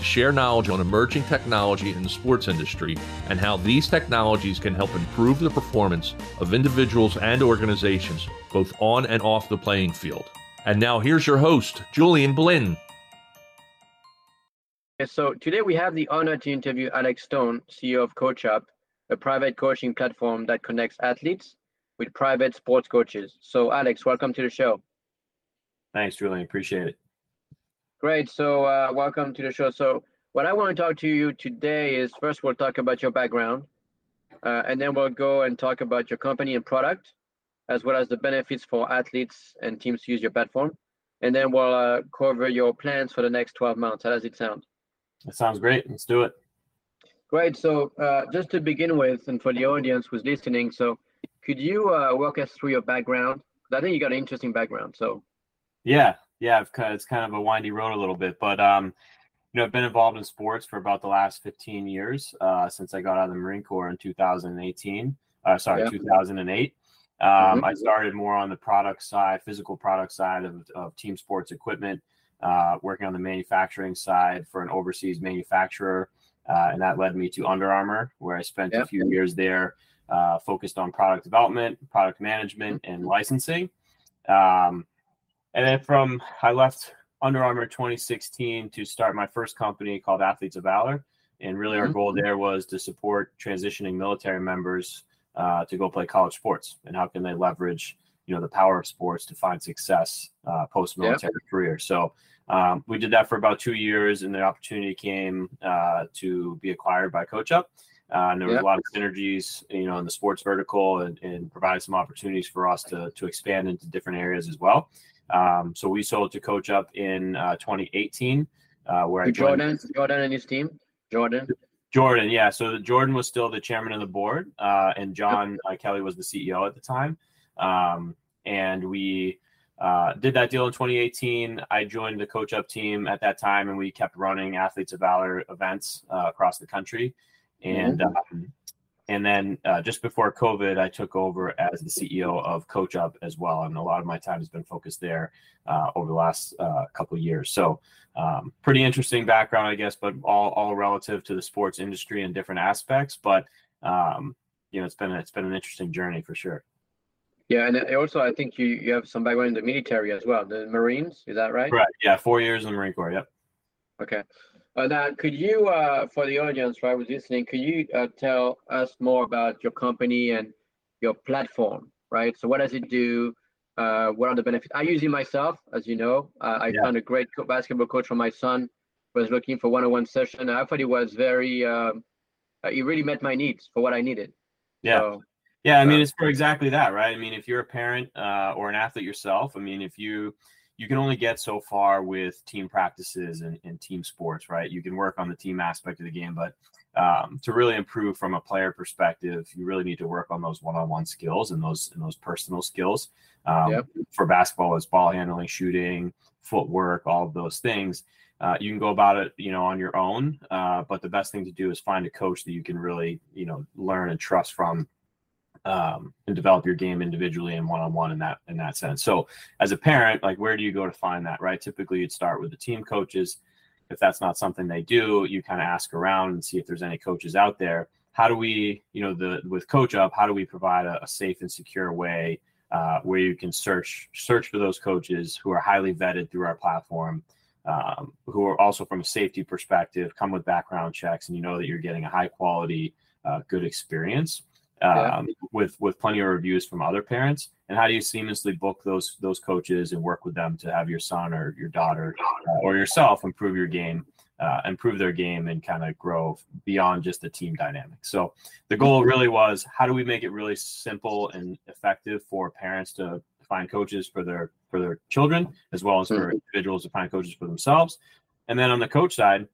to share knowledge on emerging technology in the sports industry and how these technologies can help improve the performance of individuals and organizations, both on and off the playing field. And now here's your host, Julian Blinn. So today we have the honor to interview Alex Stone, CEO of CoachUp, a private coaching platform that connects athletes with private sports coaches. So Alex, welcome to the show. Thanks, Julian. Appreciate it. Great. So, uh, welcome to the show. So, what I want to talk to you today is first, we'll talk about your background, uh, and then we'll go and talk about your company and product, as well as the benefits for athletes and teams to use your platform. And then we'll uh, cover your plans for the next 12 months. How does it sound? That sounds great. Let's do it. Great. So, uh, just to begin with, and for the audience who's listening, so could you uh, walk us through your background? I think you got an interesting background. So, yeah, yeah, it's kind of a windy road a little bit, but um, you know, I've been involved in sports for about the last 15 years uh, since I got out of the Marine Corps in 2018. Uh, sorry, yeah. 2008. Um, mm-hmm. I started more on the product side, physical product side of, of team sports equipment, uh, working on the manufacturing side for an overseas manufacturer. Uh, and that led me to Under Armour, where I spent a few years there, uh, focused on product development, product management, and licensing. Um, and then from I left Under Armour 2016 to start my first company called Athletes of Valor. And really, our mm-hmm. goal there was to support transitioning military members uh, to go play college sports and how can they leverage you know the power of sports to find success uh, post military yep. career. So um, we did that for about two years, and the opportunity came uh, to be acquired by CoachUp. Uh, and there was a lot of synergies, you know, in the sports vertical, and, and provided some opportunities for us to to expand into different areas as well. Um, so we sold to CoachUp in uh, 2018, uh, where I Jordan, Jordan and his team, Jordan. Jordan, yeah. So Jordan was still the chairman of the board, uh, and John uh, Kelly was the CEO at the time. Um, and we uh, did that deal in 2018. I joined the CoachUp team at that time, and we kept running Athletes of Valor events uh, across the country. And mm-hmm. um, and then uh, just before COVID, I took over as the CEO of CoachUp as well, and a lot of my time has been focused there uh, over the last uh, couple of years. So, um, pretty interesting background, I guess, but all all relative to the sports industry in different aspects. But um, you know, it's been it's been an interesting journey for sure. Yeah, and also I think you you have some background in the military as well, the Marines. Is that right? Right. Yeah, four years in the Marine Corps. Yep. Okay. Uh, now, could you, uh, for the audience, right, was listening, could you uh, tell us more about your company and your platform, right? So, what does it do? Uh, what are the benefits? I use it myself, as you know. Uh, I yeah. found a great co- basketball coach for my son. Was looking for one-on-one session. I thought it was very. Um, uh, it really met my needs for what I needed. Yeah. So, yeah, I mean, it's for exactly that, right? I mean, if you're a parent or an athlete yourself, I mean, if you you can only get so far with team practices and, and, team sports, right? You can work on the team aspect of the game, but um, to really improve from a player perspective, you really need to work on those one-on-one skills and those and those personal skills. Um, yep. For basketball, it's ball handling, shooting, footwork, all of those things. Uh, you can go about it, you know, on your own. Uh, but the best thing to do is find a coach that you can really, you know, learn and trust from um, and develop your game individually and one on one in that in that sense. So as a parent, like where do you go to find that? Right? Typically, you'd start with the team coaches. If that's not something they do, you kind of ask around and see if there's any coaches out there. How do we, you know, the with CoachUp, how do we provide a, a safe and secure way uh, where you can search search for those coaches who are highly vetted through our platform, um, who are also from a safety perspective, come with background checks, and you know that you're getting a high quality, uh, good experience um, yeah. with with plenty of reviews from other parents and how do you seamlessly book those those coaches and work with them to have your son or your daughter uh, or yourself improve your game uh, improve their game and kind of grow beyond just the team dynamic so the goal really was how do we make it really simple and effective for parents to find coaches for their for their children as well as for mm-hmm. individuals to find coaches for themselves and then on the coach side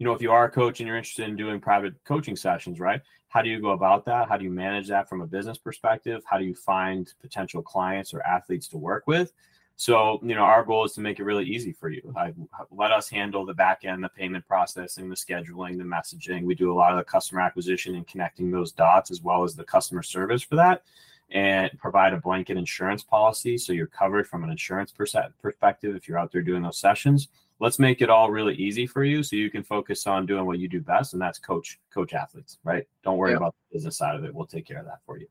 you know, if you are a coach and you're interested in doing private coaching sessions, right? How do you go about that? How do you manage that from a business perspective? How do you find potential clients or athletes to work with? So, you know, our goal is to make it really easy for you. I, let us handle the back end, the payment processing, the scheduling, the messaging. We do a lot of the customer acquisition and connecting those dots, as well as the customer service for that, and provide a blanket insurance policy so you're covered from an insurance perspective if you're out there doing those sessions. Let's make it all really easy for you so you can focus on doing what you do best, and that's coach coach athletes. Right? Don't worry yeah. about the business side of it. We'll take care of that for you.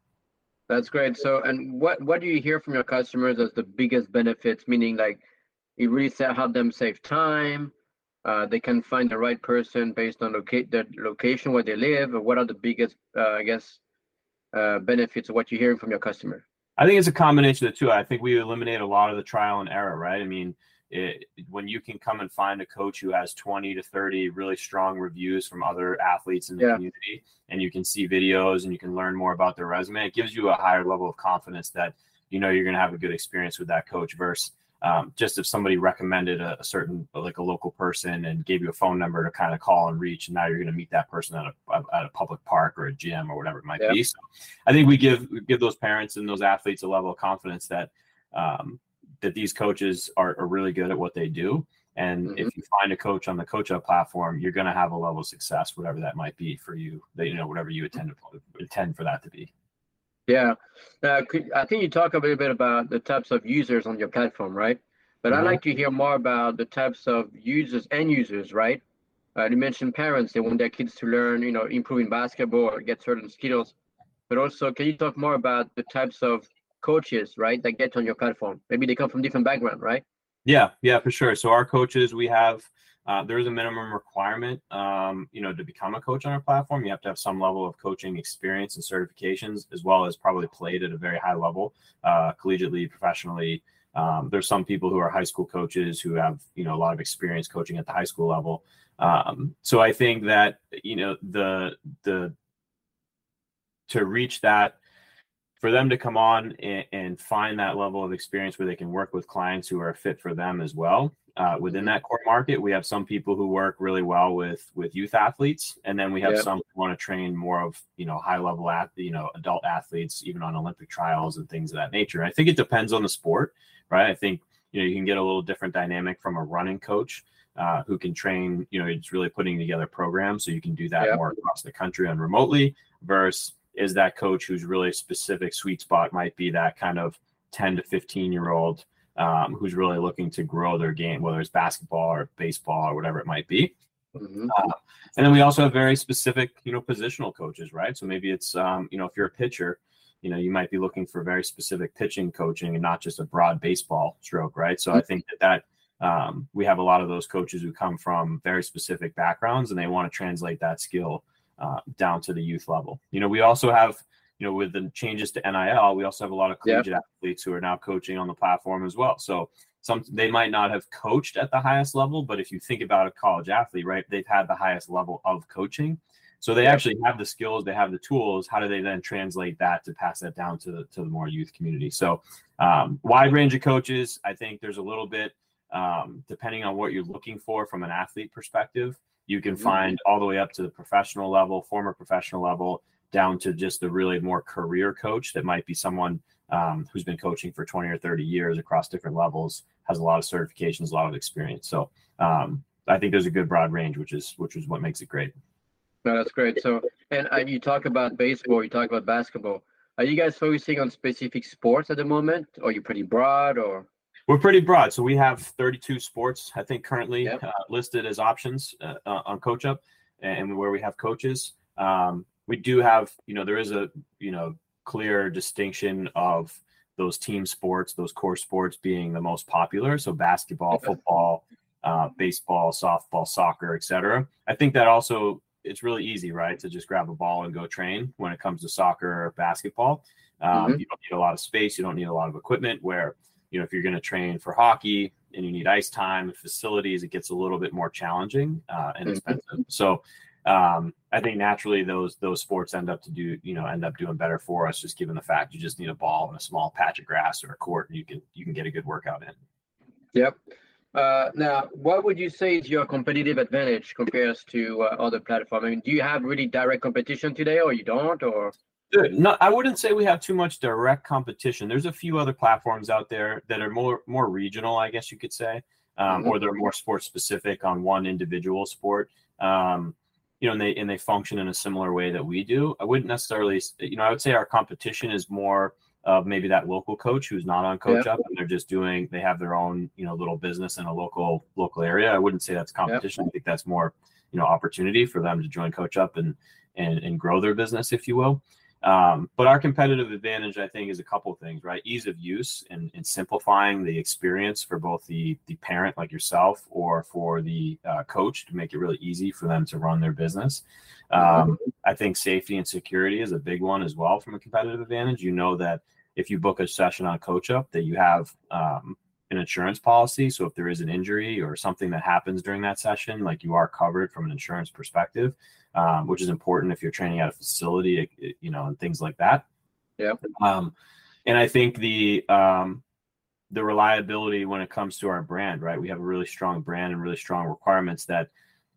That's great. So, and what what do you hear from your customers as the biggest benefits? Meaning, like, you really help them save time. Uh, they can find the right person based on locate the location where they live. Or what are the biggest, uh, I guess, uh, benefits of what you're hearing from your customer? I think it's a combination of the two. I think we eliminate a lot of the trial and error, right? I mean, it, when you can come and find a coach who has 20 to 30 really strong reviews from other athletes in the yeah. community and you can see videos and you can learn more about their resume it gives you a higher level of confidence that you know you're going to have a good experience with that coach versus um, just if somebody recommended a, a, certain like a local person and gave you a phone number to kind of call and reach and now you're going to meet that person at a, at a public park or a gym or whatever it might yeah. be so i think we give we give those parents and those athletes a level of confidence that um, that these coaches are, are really good at what they do. And mm-hmm. if you find a coach on the CoachUp platform, you're going to have a level of success, whatever that might be for you. That you know, whatever you intend to intend for that to be. Yeah, uh, could, I think you talk a little bit about the types of users on your platform, right? But mm-hmm. I'd like to hear more about the types of users and users, right? Uh, you mentioned parents; they want their kids to learn, you know, improving basketball or get certain skills. But also, can you talk more about the types of coaches, right, that get on your platform? Maybe they come from different background, right? Yeah, yeah, for sure. So our coaches, we have uh, there is a minimum requirement, um, you know, to become a coach on our platform. You have to have some level of coaching experience and certifications, as well as probably played at a very high level, uh, collegiately, professionally. Um, there's some people who are high school coaches who have, you know, a lot of experience coaching at the high school level. Um, so I think that you know the the to reach that for them to come on and, and, find that level of experience where they can work with clients who are fit for them as well. Uh, within that core market, we have some people who work really well with with youth athletes, and then we have yep. some who want to train more of you know high level at you know adult athletes, even on Olympic trials and things of that nature. I think it depends on the sport, right? I think you know you can get a little different dynamic from a running coach. Uh, who can train, you know, it's really putting together programs so you can do that yep. more across the country and remotely versus is that coach who's really specific sweet spot might be that kind of 10 to 15 year old um, who's really looking to grow their game, whether it's basketball or baseball or whatever it might be. Mm-hmm. Uh, and then we also have very specific, you know, positional coaches, right? So maybe it's, um, you know, if you're a pitcher, you know, you might be looking for very specific pitching coaching and not just a broad baseball stroke, right? So mm-hmm. I think that that um, we have a lot of those coaches who come from very specific backgrounds and they want to translate that skill uh, down to the youth level. You know, we also have, you know, with the changes to NIL, we also have a lot of collegiate athletes who are now coaching on the platform as well. So some they might not have coached at the highest level, but if you think about a college athlete, right, they've had the highest level of coaching. So they actually have the skills, they have the tools. How do they then translate that to pass that down to the to the more youth community? So um, wide range of coaches. I think there's a little bit um, depending on what you're looking for from an athlete perspective. You can mm-hmm. find all the way up to the professional level, former professional level, down to just the really more career coach that might be someone um, who's been coaching for 20 or 30 years across different levels, has a lot of certifications, a lot of experience. So um, I think there's a good broad range, which is which is what makes it great. No, that's great. So, and uh, you talk about baseball, you talk about basketball. Are you guys focusing on specific sports at the moment? Or are you pretty broad or? We're pretty broad. So we have 32 sports, I think, currently yep. uh, listed as options uh, uh on CoachUp and where we have coaches. Um, we do have, you know, there is a, you know, clear distinction of those team sports, those core sports being the most popular. So basketball, football, uh, baseball, softball, soccer, etc. I think that also it's really easy, right, to just grab a ball and go train when it comes to soccer or basketball. Um, mm-hmm. You don't need a lot of space. You don't need a lot of equipment. Where you know, if you're going to train for hockey and you need ice time and facilities, it gets a little bit more challenging uh, and mm-hmm. expensive. So um, I think naturally those those sports end up to do you know end up doing better for us, just given the fact you just need a ball and a small patch of grass or a court, and you can you can get a good workout in. Yep. Uh, now, what would you say is your competitive advantage compared to uh, other platforms? I mean, do you have really direct competition today, or you don't, or? No, I wouldn't say we have too much direct competition. There's a few other platforms out there that are more more regional, I guess you could say, um, mm-hmm. or they're more sport specific on one individual sport. Um, you know, and they and they function in a similar way that we do. I wouldn't necessarily, you know, I would say our competition is more of maybe that local coach who's not on coach yep. up and they're just doing they have their own you know little business in a local local area i wouldn't say that's competition yep. i think that's more you know opportunity for them to join CoachUp and and, and grow their business if you will um, but our competitive advantage i think is a couple things right ease of use and, and simplifying the experience for both the the parent like yourself or for the uh, coach to make it really easy for them to run their business um, I think safety and security is a big one as well from a competitive advantage. You know that if you book a session on CoachUp, that you have um, an insurance policy. So if there is an injury or something that happens during that session, like you are covered from an insurance perspective, um, which is important if you're training at a facility, you know, and things like that. Yeah. Um, and I think the um, the reliability when it comes to our brand, right? We have a really strong brand and really strong requirements that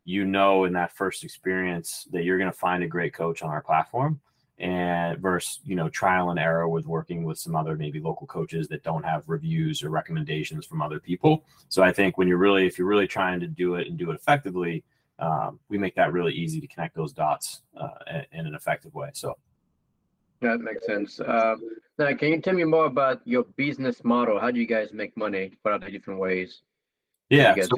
you know in that first experience that you're going to find a great coach on our platform and versus you know trial and error with working with some other maybe local coaches that don't have reviews or recommendations from other people. So i think when you're really if you're really trying to do it and do it effectively um, we make that really easy to connect those dots uh, in an effective way so. That makes sense. Uh, now can you tell me more about your business model? How do you guys make money? What are the different ways yeah so,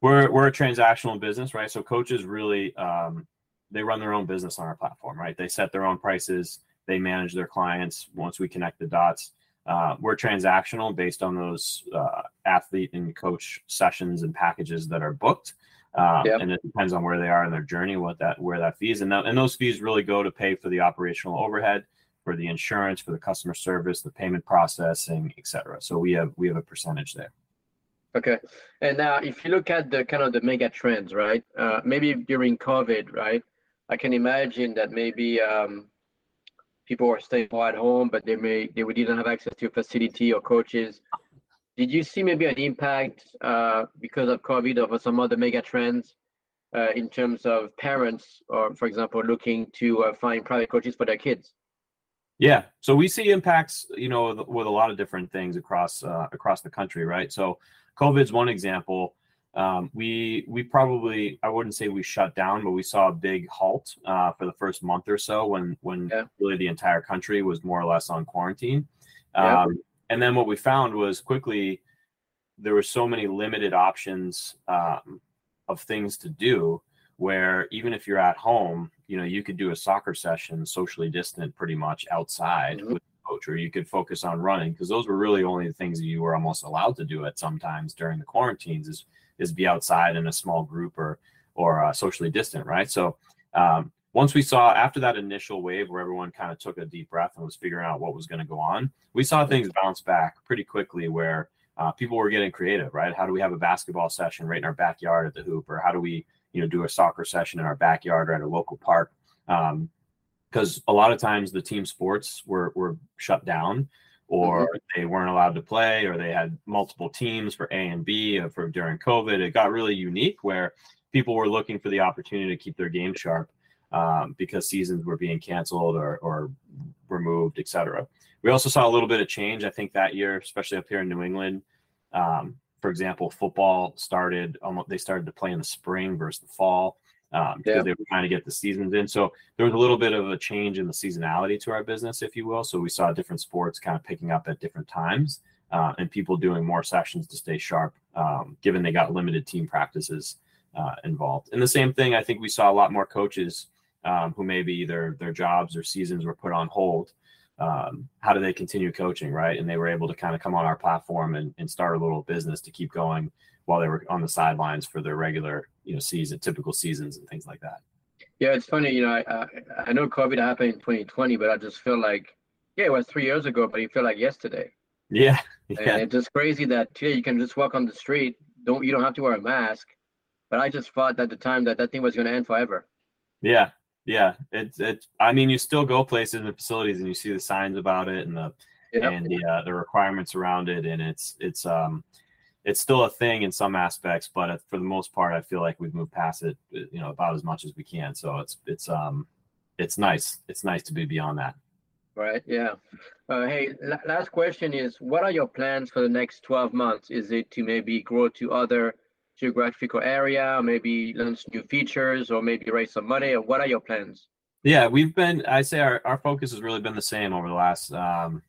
we're we're a transactional business, right? So coaches really um, they run their own business on our platform, right? They set their own prices, they manage their clients. Once we connect the dots, uh, we're transactional based on those uh, athlete and coach sessions and packages that are booked. Um, yep. And it depends on where they are in their journey, what that where that fees and that, and those fees really go to pay for the operational overhead, for the insurance, for the customer service, the payment processing, etc. So we have we have a percentage there. Okay. And now, if you look at the kind of the mega trends, right? Uh, maybe during COVID, right? I can imagine that maybe um, people were staying at home, but they may they didn't have access to a facility or coaches. Did you see maybe an impact uh, because of COVID or some other mega trends uh, in terms of parents, or for example, looking to uh, find private coaches for their kids? Yeah, so we see impacts, you know, with a lot of different things across uh, across the country, right? So COVID's one example. Um, we we probably I wouldn't say we shut down, but we saw a big halt uh, for the first month or so when when yeah. really the entire country was more or less on quarantine. Yeah. Um, and then what we found was quickly there were so many limited options um, of things to do where even if you're at home, you know, you could do a soccer session socially distant pretty much outside mm-hmm. with coach or you could focus on running because those were really only the things that you were almost allowed to do at sometimes during the quarantines is is be outside in a small group or or uh, socially distant right? So um, once we saw after that initial wave where everyone kind of took a deep breath and was figuring out what was going to go on we saw things bounce back pretty quickly where uh, people were getting creative right? How do we have a basketball session right in our backyard at the hoop? Or how do we you know do a soccer session in our backyard or at a local park? Um, because a lot of times the team sports were were shut down or mm-hmm. they weren't allowed to play or they had multiple teams for A and B uh, for during COVID. It got really unique where people were looking for the opportunity to keep their game sharp um, because seasons were being canceled or, or removed, etc. We also saw a little bit of change, I think, that year, especially up here in New England. Um, for example, football started almost they started to play in the spring versus the fall um, because yeah. they were trying to get the seasons in. So there was a little bit of a change in the seasonality to our business, if you will. So we saw different sports kind of picking up at different times uh, and people doing more sessions to stay sharp, um, given they got limited team practices uh, involved. And the same thing, I think we saw a lot more coaches um, who maybe their their jobs or seasons were put on hold. Um, how do they continue coaching, right? And they were able to kind of come on our platform and, and start a little business to keep going while they were on the sidelines for their regular, you know, season, typical seasons and things like that. Yeah, it's funny. You know, I I, I know COVID happened in 2020, but I just feel like, yeah, it was three years ago, but it felt like yesterday. Yeah, yeah. And it's just crazy that today you can just walk on the street. Don't you don't have to wear a mask. But I just thought at the time that that thing was going to end forever. Yeah, yeah. It's it's. I mean, you still go places and facilities and you see the signs about it and the yep. and the uh, the requirements around it, and it's it's um it's still a thing in some aspects, but for the most part, I feel like we've moved past it, you know, about as much as we can. So it's it's um it's nice. It's nice to be beyond that. Right. Yeah. Uh, hey, last question is: What are your plans for the next twelve months? Is it to maybe grow to other geographical area, maybe launch new features, or maybe raise some money? Or what are your plans? Yeah, we've been. I say our, our focus has really been the same over the last um,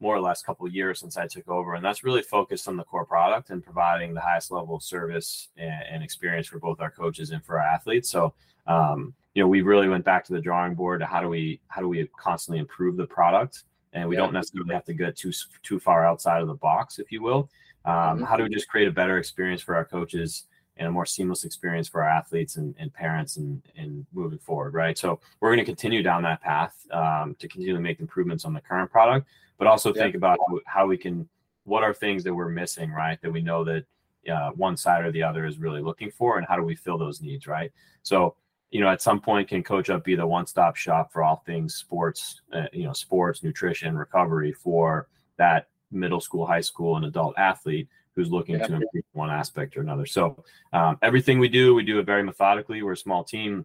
more or less couple of years since I took over, and that's really focused on the core product and providing the highest level of service and, and experience for both our coaches and for our athletes. So, um, you know, we really went back to the drawing board. How do we how do we constantly improve the product? And we yeah. don't necessarily have to get too too far outside of the box, if you will. Um, mm-hmm. How do we just create a better experience for our coaches? And a more seamless experience for our athletes and, and parents and, and moving forward, right? So we're going to continue down that path um, to continue to make improvements on the current product, but also think about how we can what are things that we're missing right? That we know that uh, one side or the other is really looking for and how do we fill those needs right? So you know at some point can CoachUp be the one-stop shop for all things sports uh, you know sports nutrition recovery for that middle school high school and adult athlete who's looking yeah. to improve one aspect or another so um, everything we do we do it very methodically we're a small team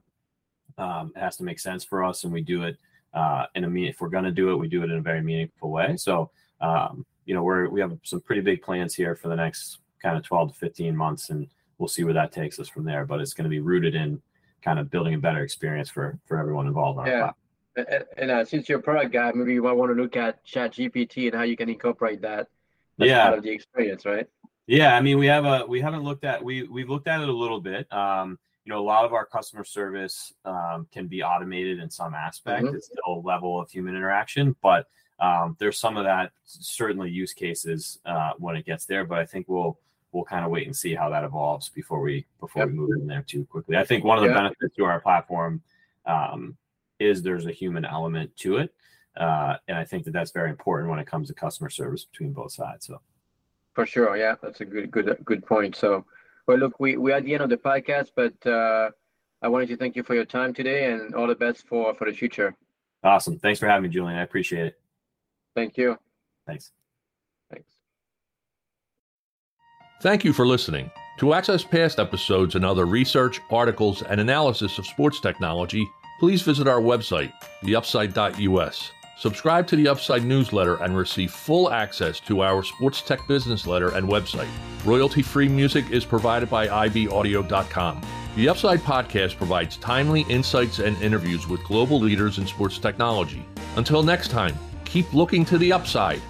um, it has to make sense for us and we do it uh, in a mean. if we're going to do it, we do it in a very meaningful way. So, um, you know, we're we have some pretty big plans here for the next kind of 12 to 15 months, and we'll see where that takes us from there. But it's going to be rooted in kind of building a better experience for for everyone involved on yeah. And, and uh, since you're a product guy, maybe you might want to look at ChatGPT and how you can incorporate that. Yeah, part of the experience, right? Yeah, I mean, we have a we haven't looked at we we've looked at it a little bit. Um, you know, a lot of our customer service um, can be automated in some aspect. Mm-hmm. It's still a level of human interaction, but um, there's some of that certainly use cases uh, when it gets there. But I think we'll we'll kind of wait and see how that evolves before we before yep. we move in there too quickly. I think one of the benefits to our platform um, is there's a human element to it, uh, and I think that that's very important when it comes to customer service between both sides. So, for sure, yeah, that's a good good good point. So well, look, we, we're at the end of the podcast, but uh, I wanted to thank you for your time today and all the best for, for the future. Awesome. Thanks for having me, Julian. I appreciate it. Thank you. Thanks. Thanks. Thank you for listening. To access past episodes and other research, articles, and analysis of sports technology, please visit our website, theupside.us. Subscribe to the Upside newsletter and receive full access to our sports tech business letter and website. Royalty free music is provided by ibaudio.com. The Upside podcast provides timely insights and interviews with global leaders in sports technology. Until next time, keep looking to the upside.